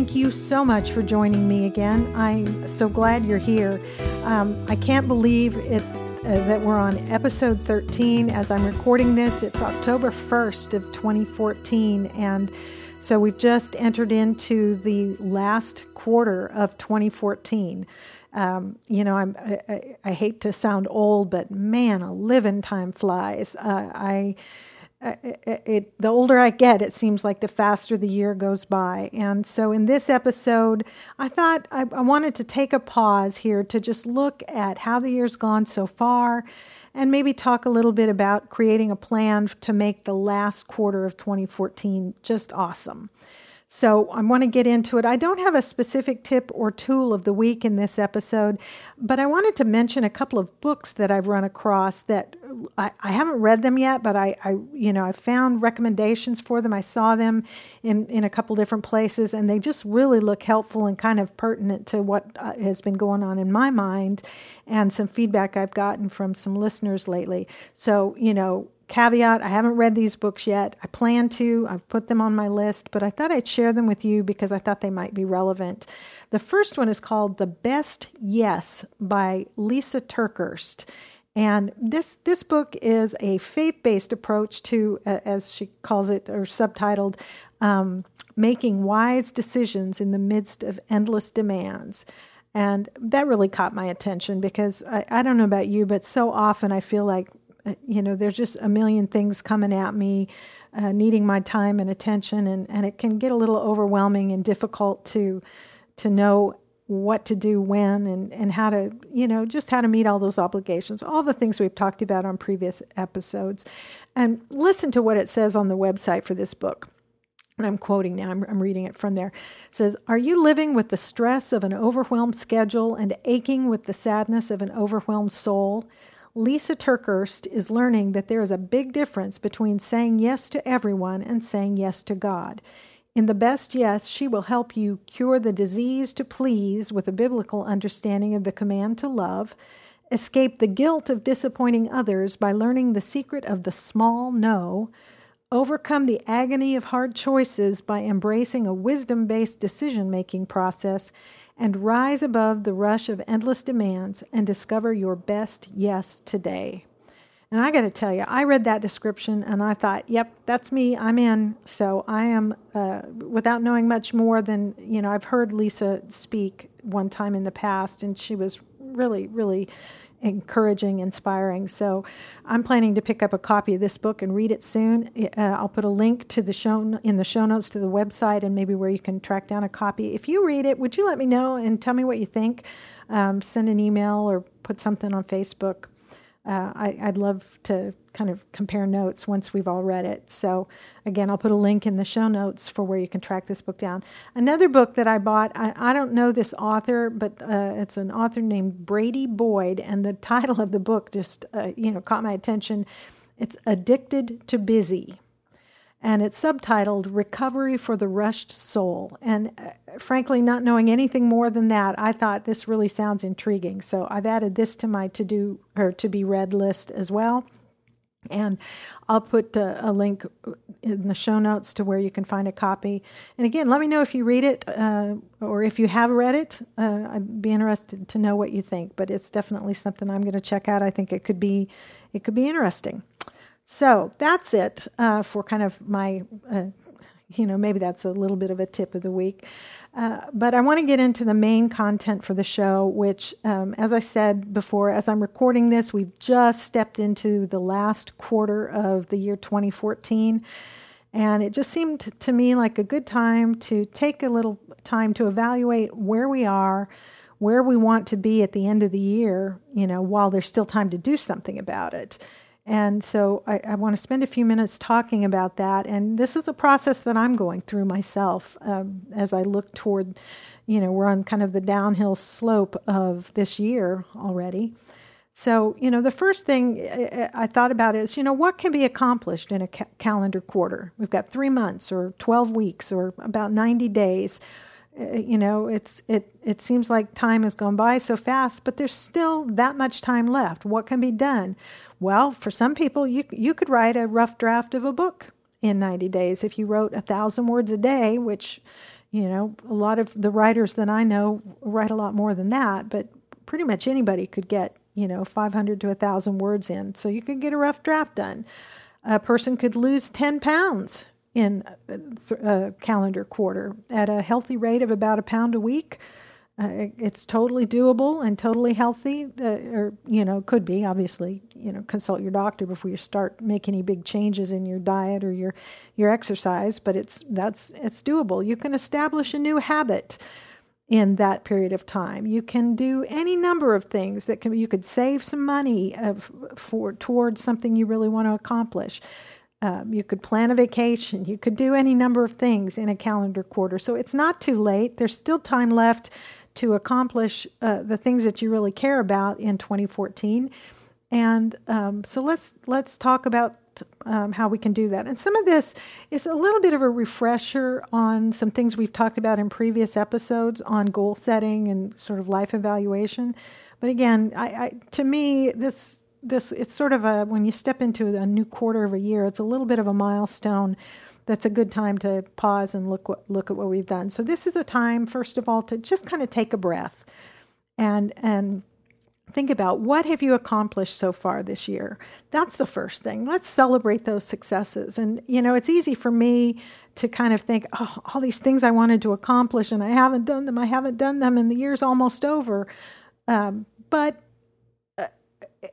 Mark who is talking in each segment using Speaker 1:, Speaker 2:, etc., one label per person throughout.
Speaker 1: Thank you so much for joining me again. I'm so glad you're here. Um, I can't believe it. Uh, that we're on episode 13 as I'm recording this. It's October 1st of 2014 and so we've just entered into the last quarter of 2014. Um, you know, I'm, I, I, hate to sound old, but man, a living time flies. Uh, I Uh, it, it, the older I get, it seems like the faster the year goes by. And so, in this episode, I thought I, I wanted to take a pause here to just look at how the year's gone so far and maybe talk a little bit about creating a plan to make the last quarter of 2014 just awesome. So I want to get into it. I don't have a specific tip or tool of the week in this episode, but I wanted to mention a couple of books that I've run across that I, I haven't read them yet, but I, I, you know, I found recommendations for them. I saw them in, in a couple different places, and they just really look helpful and kind of pertinent to what uh, has been going on in my mind and some feedback I've gotten from some listeners lately. So, you know, Caveat I haven't read these books yet. I plan to, I've put them on my list, but I thought I'd share them with you because I thought they might be relevant. The first one is called The Best Yes by Lysa TerKeurst. And this, this book is a faith based approach to, uh, as she calls it, or subtitled, um, Making Wise Decisions in the Midst of Endless Demands. And that really caught my attention because I, I don't know about you, but so often I feel like you know, there's just a million things coming at me, uh, needing my time and attention, and, and it can get a little overwhelming and difficult to to know what to do when and, and how to, you know, just how to meet all those obligations, all the things we've talked about on previous episodes. And listen to what it says on the website for this book. And I'm quoting now, I'm, I'm reading it from there. It says, Are you living with the stress of an overwhelmed schedule and aching with the sadness of an overwhelmed soul? Lysa TerKeurst is learning that there is a big difference between saying yes to everyone and saying yes to God. In the best yes, she will help you cure the disease to please with a biblical understanding of the command to love, escape the guilt of disappointing others by learning the secret of the small no, overcome the agony of hard choices by embracing a wisdom based decision making process, and rise above the rush of endless demands and discover your best yes today. And I got to tell you, I read that description and I thought, yep, that's me. I'm in. So I am, uh, without knowing much more than, you know, I've heard Lysa speak one time in the past and she was really, really encouraging, inspiring. So I'm planning to pick up a copy of this book and read it soon. Uh, I'll put a link to the show in the show notes to the website and maybe where you can track down a copy. If you read it, would you let me know and tell me what you think? Um, send an email or put something on Facebook uh, I, would love to kind of compare notes once we've all read it. So, again, I'll put a link in the show notes for where you can track this book down. Another book that I bought, I, I don't know this author, but uh, it's an author named Brady Boyd, and the title of the book just, uh, you know, caught my attention. It's Addicted to Busy and it's subtitled Recovery for the Rushed Soul. And uh, frankly, not knowing anything more than that, I thought this really sounds intriguing. So I've added this to my to do or to be read list as well. And I'll put uh, a link in the show notes to where you can find a copy. And again, let me know if you read it uh, or if you have read it. Uh, I'd be interested to know what you think. But it's definitely something I'm going to check out. I think it could be, it could be interesting. So that's it uh, for kind of my, uh, you know, maybe that's a little bit of a tip of the week. Uh, but I want to get into the main content for the show, which, um, as I said before, as I'm recording this, we've just stepped into the last quarter of the year 2014. And it just seemed to me like a good time to take a little time to evaluate where we are, where we want to be at the end of the year, you know, while there's still time to do something about it. And so I, I want to spend a few minutes talking about that. And this is a process that I'm going through myself um, as I look toward, you know, we're on kind of the downhill slope of this year already. So, you know, the first thing I thought about is, you know, what can be accomplished in a ca- calendar quarter? We've got three months or 12 weeks or about 90 days. Uh, you know, it's it it seems like time has gone by so fast, but there's still that much time left. What can be done? Well, for some people, you you could write a rough draft of a book in 90 days if you wrote a thousand words a day, which you know a lot of the writers that I know write a lot more than that, but pretty much anybody could get you know 500 to a 1000 words in so you could get a rough draft done a person could lose 10 pounds in a calendar quarter at a healthy rate of about a pound a week. Uh, it's totally doable and totally healthy, uh, or you know, could be. Obviously, you know, consult your doctor before you start making any big changes in your diet or your your exercise. But it's that's it's doable. You can establish a new habit in that period of time. You can do any number of things that can. You could save some money of, for towards something you really want to accomplish. Um, you could plan a vacation. You could do any number of things in a calendar quarter. So it's not too late. There's still time left to accomplish uh, the things that you really care about in 2014. And um, so let's let's talk about um, how we can do that. And some of this is a little bit of a refresher on some things we've talked about in previous episodes on goal setting and sort of life evaluation. But again, I, I to me this this it's sort of a when you step into a new quarter of a year, it's a little bit of a milestone. That's a good time to pause and look look at what we've done. So this is a time, first of all, to just kind of take a breath and and think about what have you accomplished so far this year? That's the first thing. Let's celebrate those successes. And you know it's easy for me to kind of think oh all these things i wanted to accomplish and i haven't done them i haven't done them and the year's almost over. Um, but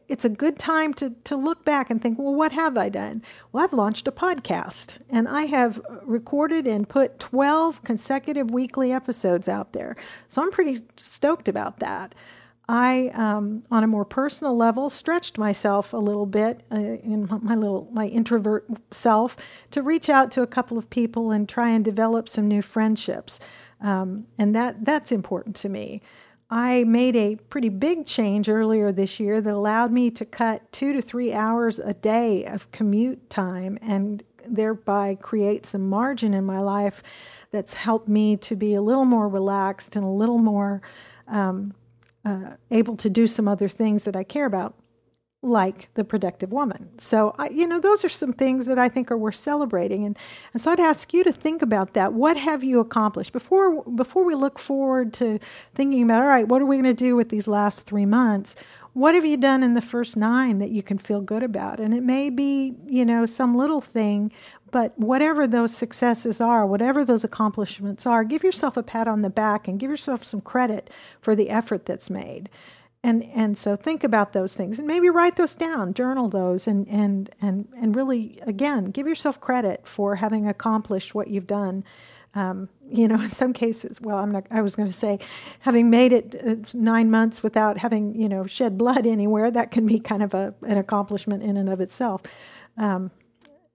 Speaker 1: it's a good time to, to look back and think, well, what have I done? Well, I've launched a podcast and I have recorded and put 12 consecutive weekly episodes out there. So I'm pretty stoked about that. I, um, on a more personal level, stretched myself a little bit uh, in my little my introvert self to reach out to a couple of people and try and develop some new friendships, um, and that that's important to me. I made a pretty big change earlier this year that allowed me to cut two to three hours a day of commute time and thereby create some margin in my life that's helped me to be a little more relaxed and a little more um, uh, able to do some other things that I care about like the productive woman. So, I, you know, those are some things that I think are worth celebrating. And, and so I'd ask you to think about that. What have you accomplished? Before, before we look forward to thinking about, all right, what are we going to do with these last three months? What have you done in the first nine that you can feel good about? And it may be, you know, some little thing, but whatever those successes are, whatever those accomplishments are, give yourself a pat on the back and give yourself some credit for the effort that's made and and so think about those things and maybe write those down journal those and and and and really again give yourself credit for having accomplished what you've done. Um, you know in some cases well i'm not i was going to say having made it uh, nine months without having you know shed blood anywhere that can be kind of a an accomplishment in and of itself. Um,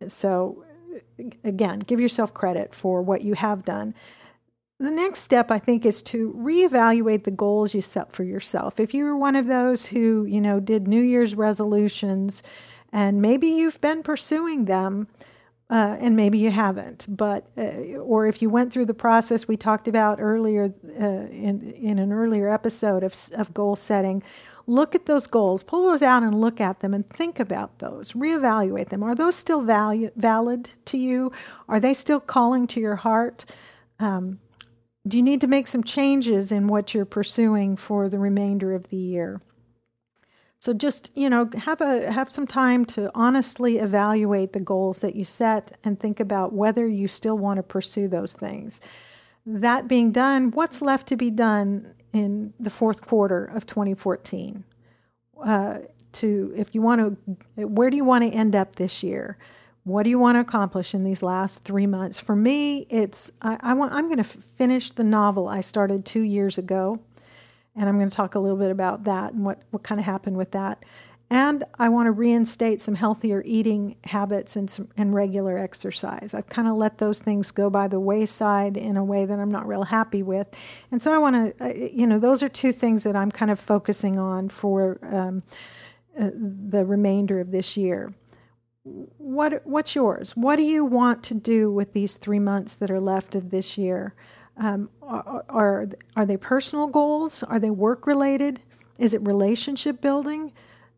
Speaker 1: so again give yourself credit for what you have done the next step, I think, is to reevaluate the goals you set for yourself. If you were one of those who, you know, did New Year's resolutions and maybe you've been pursuing them, uh, and maybe you haven't, but uh, or if you went through the process we talked about earlier uh, in in an earlier episode of of goal setting, look at those goals, pull those out and look at them and think about those, reevaluate them. Are those still value, valid to you? Are they still calling to your heart? Um, do you need to make some changes in what you're pursuing for the remainder of the year? So just, you know, have a have some time to honestly evaluate the goals that you set and think about whether you still want to pursue those things. That being done, what's left to be done in the fourth quarter of 2014? Uh, to if you want to, where do you want to end up this year? What do you want to accomplish in these last three months? For me, it's I, I want I'm going to finish the novel I started two years ago, and I'm going to talk a little bit about that and what what kind of happened with that. and I want to reinstate some healthier eating habits and some, and regular exercise. I've kind of let those things go by the wayside in a way that I'm not real happy with, and so I want to, you know, those are two things that I'm kind of focusing on for um, uh, the remainder of this year. What what's yours? What do you want to do with these three months that are left of this year? Um, are, are are they personal goals? Are they work related? Is it relationship building?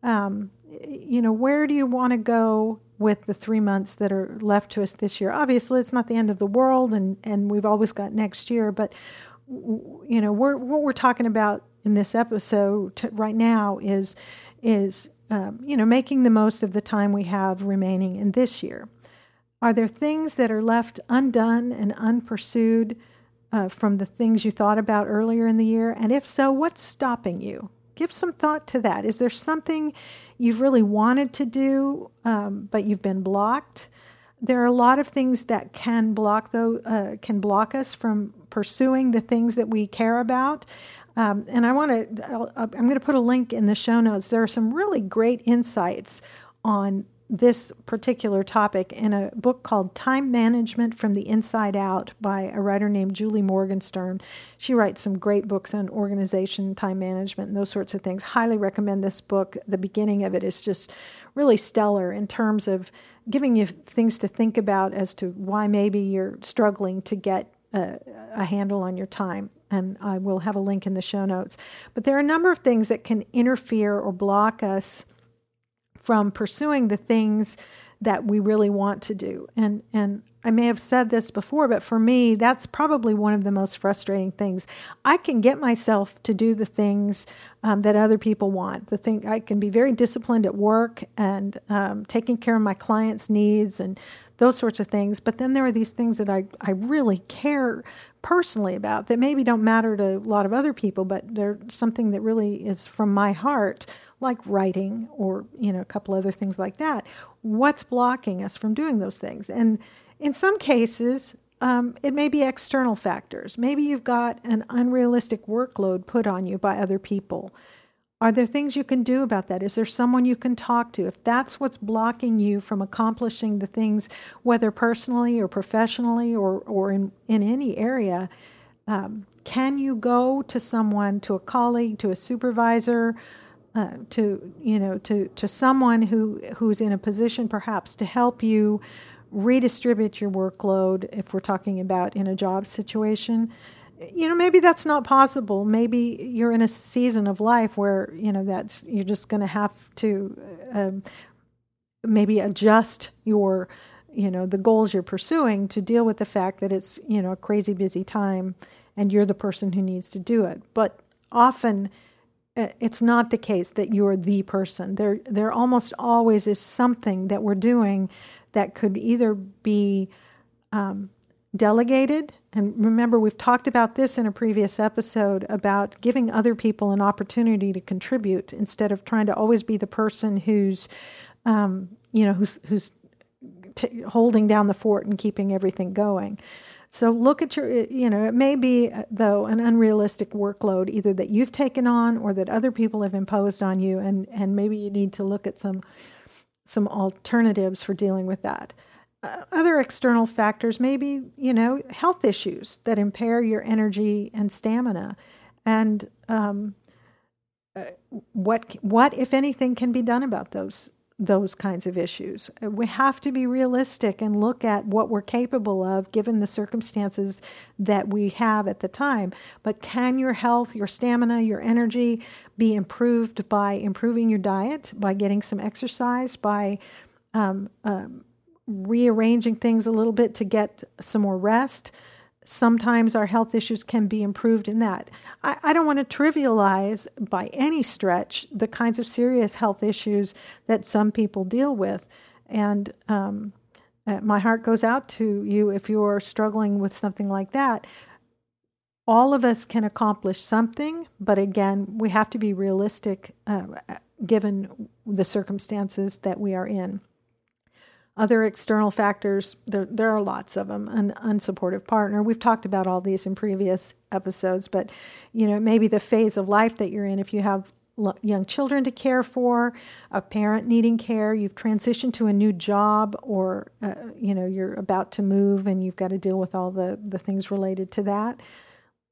Speaker 1: um, you know, where do you want to go with the three months that are left to us this year? Obviously, it's not the end of the world, and, and we've always got next year, but you know, we're, what we're talking about in this episode t- right now is is um, you know making the most of the time we have remaining in this year. Are there things that are left undone and unpursued uh, from the things you thought about earlier in the year? And if so, what's stopping you? give some thought to that. Is there something you've really wanted to do, um, but you've been blocked? There are a lot of things that can block though uh, can block us from pursuing the things that we care about. Um, and I want to I'm going to put a link in the show notes. There are some really great insights on this particular topic in a book called Time Management from the Inside Out by a writer named Julie Morgenstern. She writes some great books on organization, time management, and those sorts of things. Highly recommend this book. The beginning of it is just really stellar in terms of giving you things to think about as to why maybe you're struggling to get a, a handle on your time and I will have a link in the show notes. But there are a number of things that can interfere or block us from pursuing the things that we really want to do. And and I may have said this before, but for me, that's probably one of the most frustrating things. I can get myself to do the things um, that other people want. The thing I can be very disciplined at work and um, taking care of my clients' needs and those sorts of things. But then there are these things that I, I really care personally about that maybe don't matter to a lot of other people, but they're something that really is from my heart like writing or you know a couple other things like that. What's blocking us from doing those things? And in some cases um, it may be external factors. Maybe you've got an unrealistic workload put on you by other people are there things you can do about that? Is there someone you can talk to? If that's what's blocking you from accomplishing the things whether personally or professionally or, or in, in any area um, can you go to someone to a colleague to a supervisor uh, to you know to to someone who who's in a position perhaps to help you redistribute your workload if we're talking about in a job situation you know maybe that's not possible maybe you're in a season of life where you know that you're just going to have to um, maybe adjust your you know the goals you're pursuing to deal with the fact that it's you know a crazy busy time and you're the person who needs to do it but often uh, it's not the case that you're the person. There, there almost always is something that we're doing that could either be um, delegated. And remember, we've talked about this in a previous episode about giving other people an opportunity to contribute instead of trying to always be the person who's, um, you know, who's who's t- holding down the fort and keeping everything going. So look at your, you know, it may be, uh, though, an unrealistic workload either that you've taken on or that other people have imposed on you, and, and maybe you need to look at some, some alternatives for dealing with that. Uh, other external factors, maybe, you know, health issues that impair your energy and stamina. And um, uh, what, what, if anything, can be done about those those kinds of issues. We have to be realistic and look at what we're capable of given the circumstances that we have at the time. But can your health, your stamina, your energy be improved by improving your diet, by getting some exercise, by um, um, rearranging things a little bit to get some more rest? sometimes our health issues can be improved in that. I, I, don't want to trivialize by any stretch the kinds of serious health issues that some people deal with. And um, uh, my heart goes out to you if you're struggling with something like that. All of us can accomplish something, but again, we have to be realistic uh, given the circumstances that we are in. Other external factors, there, there are lots of them. An unsupportive partner. We've talked about all these in previous episodes, but you know, maybe the phase of life that you're in, if you have young children to care for, a parent needing care, you've transitioned to a new job, or uh, you know you're about to move and you've got to deal with all the the things related to that.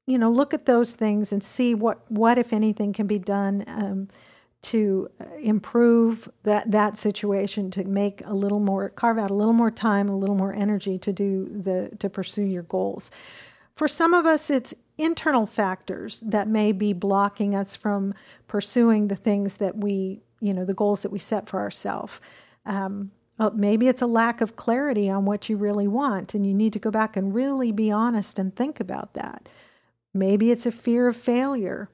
Speaker 1: You know, look at those things and see what what if anything can be done. Um, to uh, improve that that situation to make a little more carve out a little more time a little more energy to do the to pursue your goals for some of us it's internal factors that may be blocking us from pursuing the things that we, you know, the goals that we set for ourselves. Um, well, maybe it's a lack of clarity on what you really want, and you need to go back and really be honest and think about that. Maybe it's a fear of failure.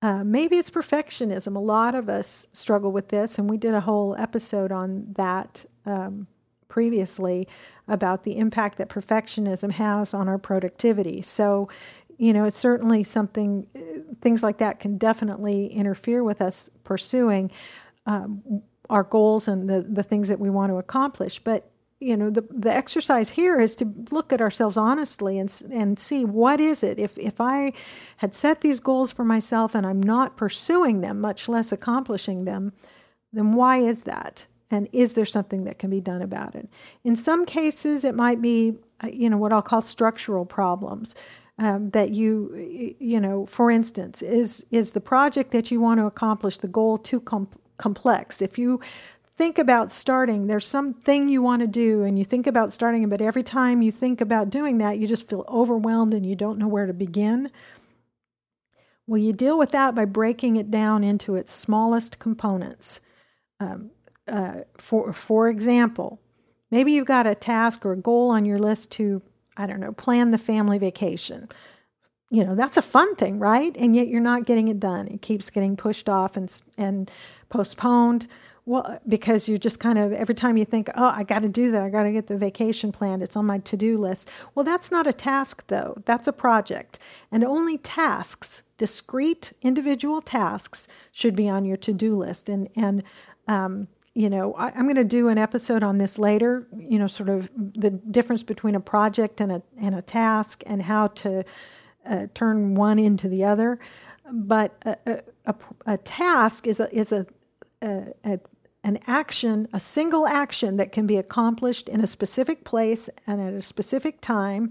Speaker 1: Uh, maybe it's perfectionism. A lot of us struggle with this, and we did a whole episode on that um, previously about the impact that perfectionism has on our productivity. So, you know, it's certainly something, things like that can definitely interfere with us pursuing um, our goals and the, the things that we want to accomplish. But, you know, the, the exercise here is to look at ourselves honestly and, and see what is it. If, if I had set these goals for myself and I'm not pursuing them, much less accomplishing them, then why is that? And is there something that can be done about it? In some cases, it might be, uh, you know, what I'll call structural problems um, that you you know for instance is is the project that you want to accomplish the goal too com- complex if you think about starting there's something you want to do and you think about starting it but every time you think about doing that you just feel overwhelmed and you don't know where to begin well you deal with that by breaking it down into its smallest components um, uh, for for example maybe you've got a task or a goal on your list to I don't know, plan the family vacation. You know, that's a fun thing, right? And yet you're not getting it done. It keeps getting pushed off and and postponed. Well, because you just kind of every time you think, "Oh, I got to do that. I got to get the vacation planned. It's on my to-do list." Well, that's not a task though. That's a project. And only tasks, discrete individual tasks should be on your to-do list. And and um, you know, I, am going to do an episode on this later. You know, sort of the difference between a project and a and a task, and how to uh, turn one into the other. But a, a, a task is a is a, a an action, a single action that can be accomplished in a specific place and at a specific time.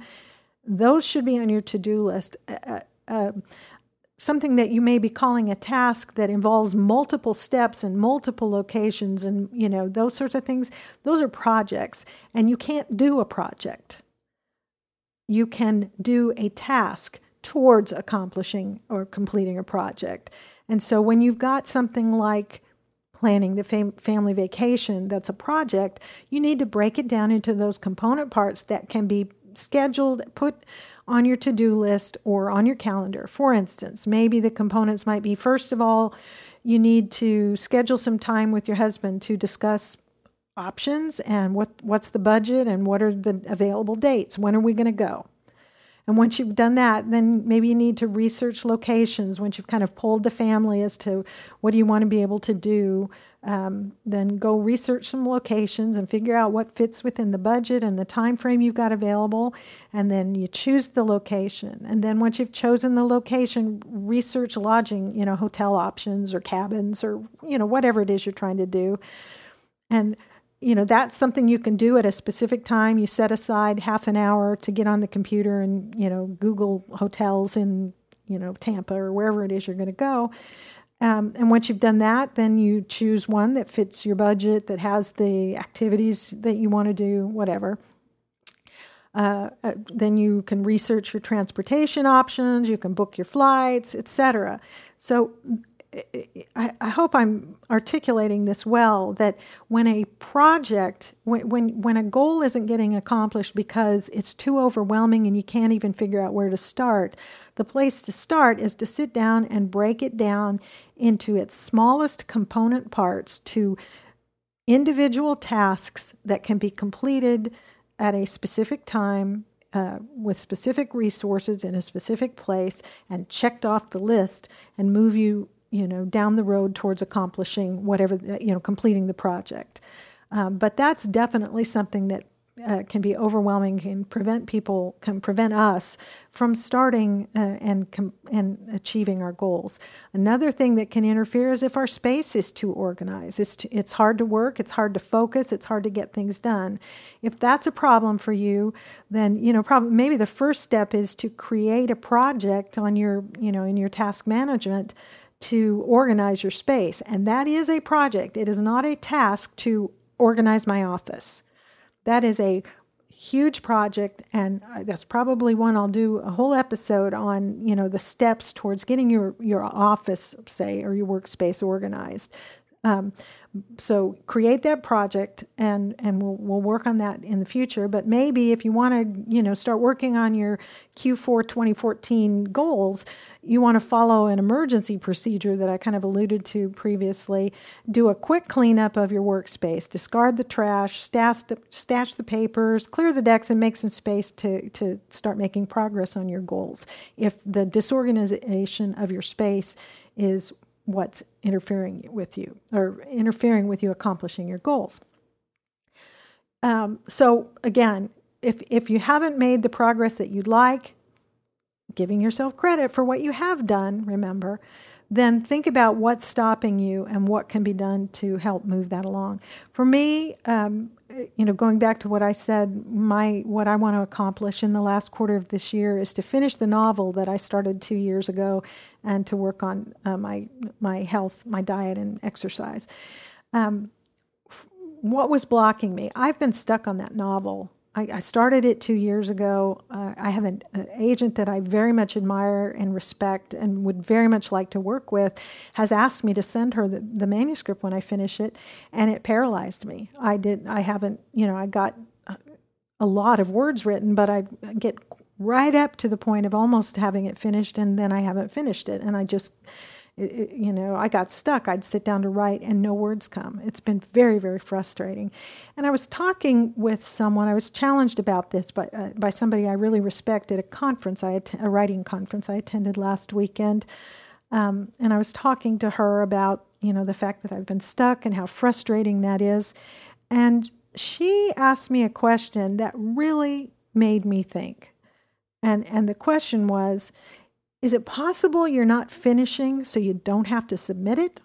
Speaker 1: Those should be on your to do list. Uh, uh, something that you may be calling a task that involves multiple steps and multiple locations and you know those sorts of things those are projects and you can't do a project you can do a task towards accomplishing or completing a project and so when you've got something like planning the fam- family vacation that's a project you need to break it down into those component parts that can be scheduled put on your to do list or on your calendar. For instance, maybe the components might be first of all, you need to schedule some time with your husband to discuss options and what, what's the budget and what are the available dates. When are we going to go? And once you've done that, then maybe you need to research locations. Once you've kind of polled the family as to what do you want to be able to do, um, then go research some locations and figure out what fits within the budget and the time frame you've got available. And then you choose the location. And then once you've chosen the location, research lodging, you know, hotel options or cabins or you know whatever it is you're trying to do. And you know that's something you can do at a specific time. You set aside half an hour to get on the computer and you know google hotels in you know tampa or wherever it is you're going to go. Um, and once you've done that then you choose one that fits your budget that has the activities that you want to do whatever. Uh, uh, then you can research your transportation options you can book your flights etc so I, I, hope I'm articulating this well that when a project, when, when, when a goal isn't getting accomplished because it's too overwhelming and you can't even figure out where to start, the place to start is to sit down and break it down into its smallest component parts to individual tasks that can be completed at a specific time uh, with specific resources in a specific place and checked off the list and move you you know, down the road towards accomplishing whatever, you know, completing the project. Um, but that's definitely something that uh, can be overwhelming, can prevent people, can prevent us from starting uh, and com- and achieving our goals. Another thing that can interfere is if our space is too organized. It's it's hard to work, it's hard to focus, it's hard to get things done. If that's a problem for you, then you know probably maybe the first step is to create a project on your you know in your task management to organize your space, and that is a project. It is not a task to organize my office that is a huge project and that's probably one I'll do a whole episode on, you know, the steps towards getting your your office say or your workspace organized. Um, so create that project and and we'll we'll work on that in the future. But maybe if you want to you know start working on your Q4 2014 goals you want to follow an emergency procedure that I kind of alluded to previously. Do a quick cleanup of your workspace discard the trash stash the stash the papers clear the decks and make some space to to start making progress on your goals. If the disorganization of your space is what's interfering with you or interfering with you accomplishing your goals. Um, so again, if if you haven't made the progress that you'd like, giving yourself credit for what you have done, remember, then think about what's stopping you and what can be done to help move that along. For me, um, you know, going back to what I said, my what I want to accomplish in the last quarter of this year is to finish the novel that I started two years ago, and to work on uh, my my health, my diet, and exercise. Um, what was blocking me? I've been stuck on that novel I, I started it two years ago. Uh, I have an, an, agent that I very much admire and respect and would very much like to work with, has asked me to send her the, the manuscript when I finish it, and it paralyzed me. I did. I haven't. You know, I got a lot of words written, but I get right up to the point of almost having it finished, and then I haven't finished it, and I just it, it, you know, I got stuck. I'd sit down to write and no words come. It's been very, very frustrating. And I was talking with someone. I was challenged about this by uh, by somebody I really respect at a conference, I att- a writing conference I attended last weekend. Um, and I was talking to her about you know the fact that I've been stuck and how frustrating that is. And she asked me a question that really made me think. And and the question was, is it possible you're not finishing so you don't have to submit it?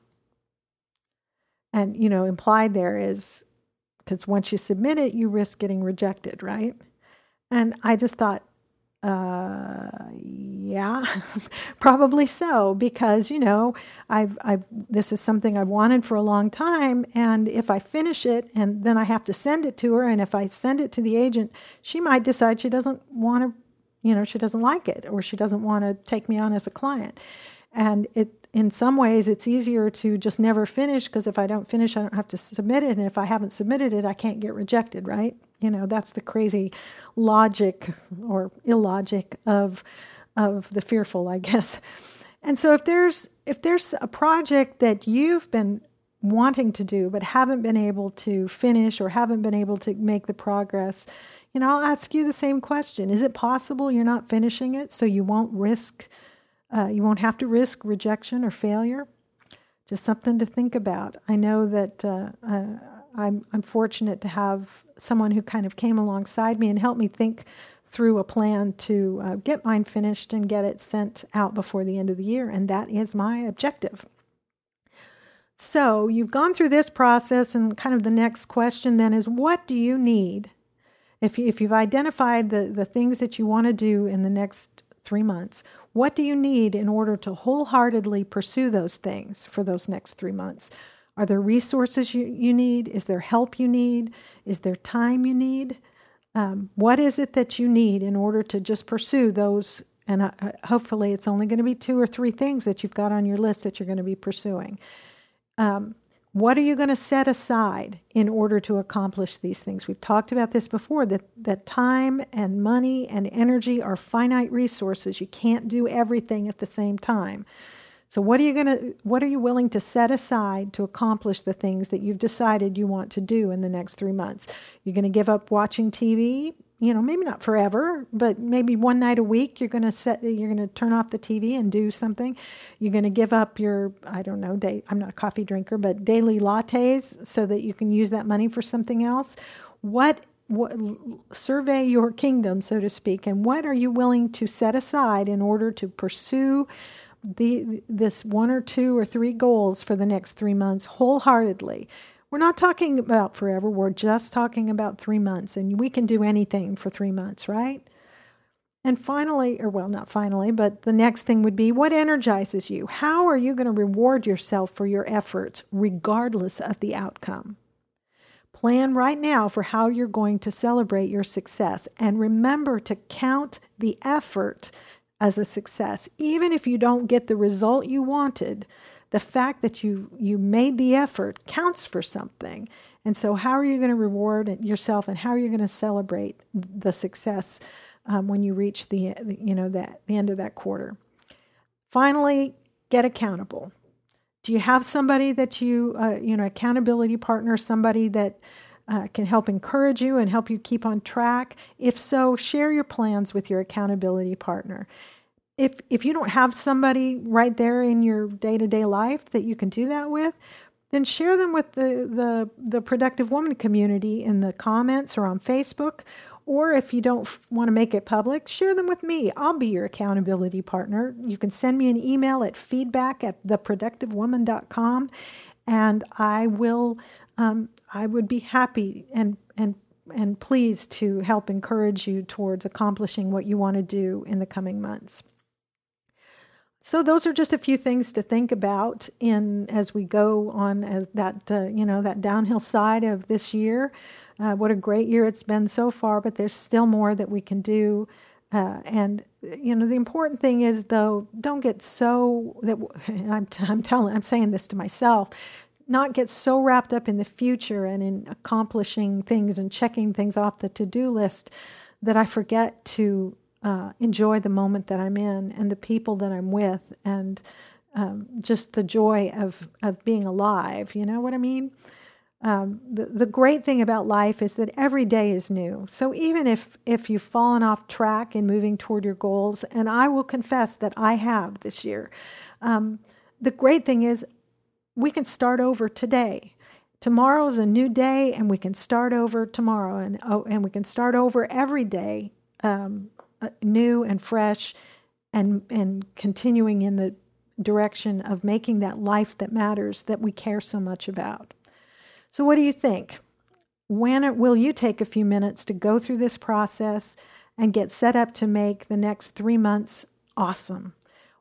Speaker 1: And, you know, implied there is because once you submit it, you risk getting rejected, right? And I just thought, uh, yeah, probably so, because you know, I've, I've, this is something I've wanted for a long time, and if I finish it and then I have to send it to her, and if I send it to the agent, she might decide she doesn't want to you know she doesn't like it or she doesn't want to take me on as a client. And it in some ways it's easier to just never finish because if i don't finish i don't have to submit it. And if i haven't submitted it i can't get rejected right? You know that's the crazy logic or illogic of of the fearful i guess. And so if there's if there's a project that you've been wanting to do but haven't been able to finish or haven't been able to make the progress you know, I'll ask you the same question. Is it possible you're not finishing it so you won't risk, uh, you won't have to risk rejection or failure? Just something to think about. I know that uh, uh, I'm, I'm fortunate to have someone who kind of came alongside me and helped me think through a plan to uh, get mine finished and get it sent out before the end of the year. And that is my objective. So you've gone through this process, and kind of the next question then is what do you need if, you, if you've identified the, the things that you want to do in the next three months, what do you need in order to wholeheartedly pursue those things for those next three months? Are there resources you, you need? Is there help you need? Is there time you need? Um, what is it that you need in order to just pursue those? And uh, uh hopefully, it's only going to be two or three things that you've got on your list that you're going to be pursuing. Um, what are you going to set aside in order to accomplish these things? We've talked about this before that, that time and money and energy are finite resources. You can't do everything at the same time. So what are you going to what are you willing to set aside to accomplish the things that you've decided you want to do in the next 3 months? You're going to give up watching TV? You know, maybe not forever, but maybe one night a week you're going to set you're going to turn off the TV and do something. You're going to give up your I don't know, day I'm not a coffee drinker, but daily lattes so that you can use that money for something else. What what, survey your kingdom, so to speak, and what are you willing to set aside in order to pursue the this one or two or three goals for the next three months wholeheartedly. We're not talking about forever. We're just talking about three months, and we can do anything for three months, right? And finally, or well, not finally, but the next thing would be what energizes you? How are you going to reward yourself for your efforts, regardless of the outcome? Plan right now for how you're going to celebrate your success. And remember to count the effort as a success. Even if you don't get the result you wanted, the fact that you, you made the effort counts for something. And so, how are you going to reward yourself and how are you going to celebrate the success um, when you reach the, you know, that, the end of that quarter? Finally, get accountable. Do you have somebody that you, uh, you know, accountability partner, somebody that uh, can help encourage you and help you keep on track? If so, share your plans with your accountability partner if if you don't have somebody right there in your day-to-day life that you can do that with then share them with the the the productive woman community in the comments or on facebook. Or if you don't f- want to make it public share them with me. I'll be your accountability partner. You can send me an email at feedback at theproductivewoman.com and i will um, i would be happy and and and pleased to help encourage you towards accomplishing what you want to do in the coming months so those are just a few things to think about in as we go on as that uh, you know that downhill side of this year. Uh, what a great year it's been so far, but there's still more that we can do. Uh, and you know the important thing is though, don't get so that I'm, t- I'm telling I'm saying this to myself, not get so wrapped up in the future and in accomplishing things and checking things off the to do list that I forget to uh, enjoy the moment that I'm in and the people that I'm with and um, just the joy of, of being alive. You know what I mean? Um, the, the great thing about life is that every day is new. So even if, if you've fallen off track in moving toward your goals, and I will confess that I have this year, um, the great thing is we can start over today. Tomorrow is a new day, and we can start over tomorrow, and oh, and we can start over every day um, new and fresh and and continuing in the direction of making that life that matters that we care so much about. So what do you think? When will you take a few minutes to go through this process and get set up to make the next 3 months awesome?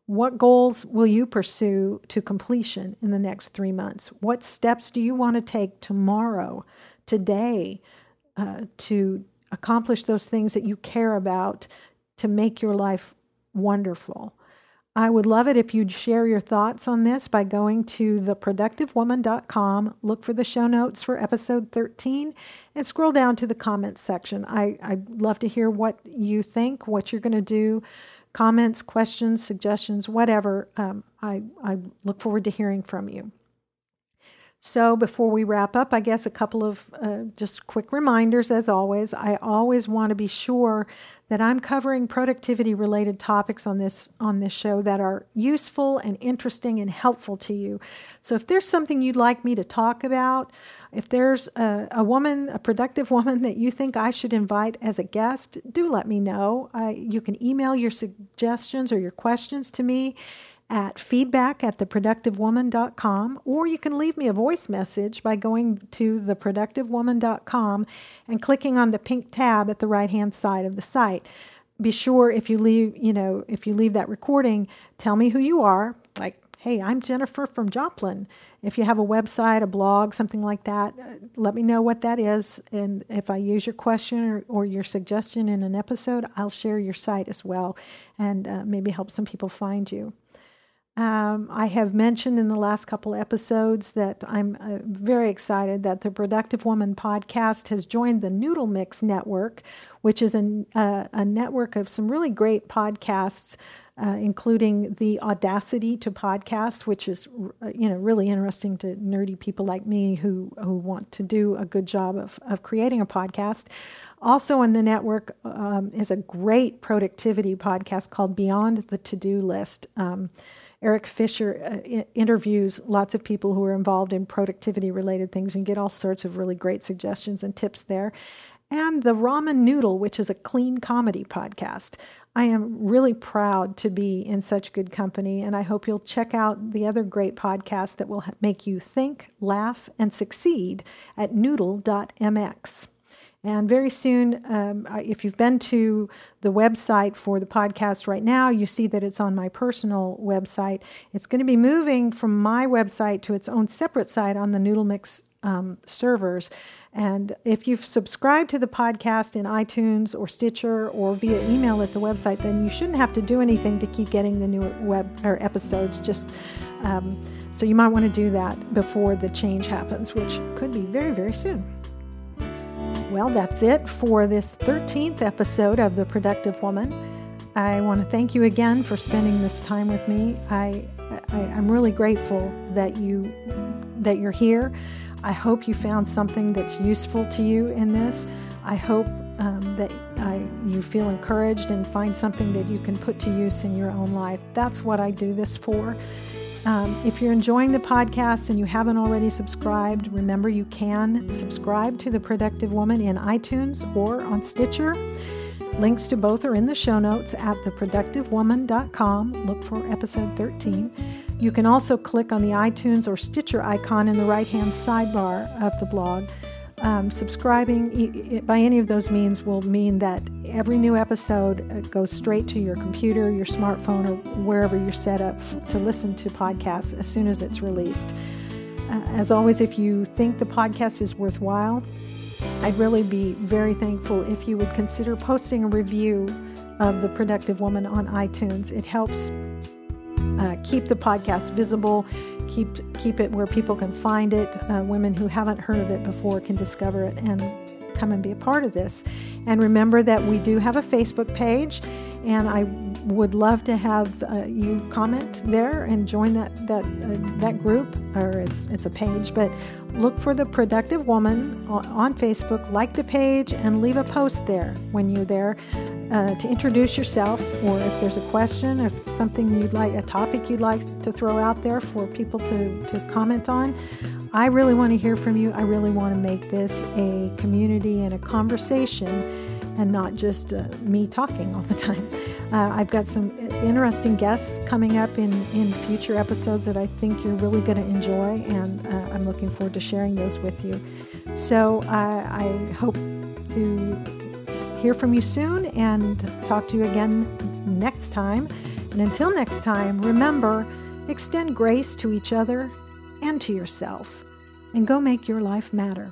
Speaker 1: What goals will you pursue to completion in the next 3 months? What steps do you want to take tomorrow, today, uh, to accomplish those things that you care about to make your life wonderful. I would love it if you'd share your thoughts on this by going to theproductivewoman.com, look for the show notes for episode 13, and scroll down to the comments section. I, I'd love to hear what you think, what you're going to do, comments, questions, suggestions, whatever. Um, I, I look forward to hearing from you. So, before we wrap up, I guess a couple of uh, just quick reminders as always. I always want to be sure that I'm covering productivity related topics on this on this show that are useful and interesting and helpful to you. So if there's something you'd like me to talk about, if there's a, a woman, a productive woman that you think I should invite as a guest, do let me know. you can email your suggestions or your questions to me at feedback at theproductivewoman.com, or you can leave me a voice message by going to theproductivewoman.com and clicking on the pink tab at the right hand side of the site. Be sure if you leave, you know, if you leave that recording, tell me who you are. Like, hey, I'm Jennifer from Joplin. If you have a website, a blog, something like that, uh, let me know what that is. And if I use your question or, or your suggestion in an episode, I'll share your site as well and uh, maybe help some people find you. Um, I have mentioned in the last couple episodes that I'm uh, very excited that the Productive Woman podcast has joined the Noodle Mix Network, which is a, uh, a network of some really great podcasts, uh, including the Audacity to Podcast, which is uh, you know really interesting to nerdy people like me who who want to do a good job of of creating a podcast. Also in the network um, is a great productivity podcast called Beyond the To Do List. Um, Erik Fisher uh, interviews lots of people who are involved in productivity related things and get all sorts of really great suggestions and tips there. and The Ramen Noodle, which is a clean comedy podcast. I am really proud to be in such good company, and I hope you'll check out the other great podcasts that will make you think, laugh, and succeed at noodle.mx. And very soon, um, if you've been to the website for the podcast right now, you see that it's on my personal website. It's going to be moving from my website to its own separate site on the Noodle Mix um, servers. And if you've subscribed to the podcast in iTunes or Stitcher or via email at the website, then you shouldn't have to do anything to keep getting the new web or episodes. Just um, so you might want to do that before the change happens, which could be very, very soon. Well, that's it for this 13th episode of The Productive Woman. I want to thank you again for spending this time with me. I, I am really grateful that you that you're here. I hope you found something that's useful to you in this. I hope um, that uh, you feel encouraged and find something that you can put to use in your own life. That's what I do this for. Um, if you're enjoying the podcast and you haven't already subscribed, remember you can subscribe to The Productive Woman in iTunes or on Stitcher. Links to both are in the show notes at theproductivewoman.com. Look for episode 13. You can also click on the iTunes or Stitcher icon in the right hand sidebar of the blog um, subscribing by any of those means will mean that every new episode uh, goes straight to your computer, your smartphone, or wherever you're set up to listen to podcasts as soon as it's released. Uh, as always, if you think the podcast is worthwhile, I'd really be very thankful if you would consider posting a review of The Productive Woman on iTunes. It helps uh, keep the podcast visible keep keep it where people can find it. Uh, women who haven't heard of it before can discover it and come and be a part of this. And remember that we do have a Facebook page, and I would love to have uh, you comment there and join that that uh, that group. Or it's it's a page, but look for the Productive Woman on, on Facebook, like the page, and leave a post there when you're there uh, to introduce yourself, or if there's a question, if something you'd like, a topic you'd like to throw out there for people to, to comment on. I really want to hear from you. I really want to make this a community and a conversation and not just uh, me talking all the time. Uh, I've got some interesting guests coming up in, in future episodes that I think you're really going to enjoy, and uh, I'm looking forward to sharing those with you. So uh, I hope to hear from you soon and talk to you again next time. And until next time, remember extend grace to each other and to yourself, and go make your life matter.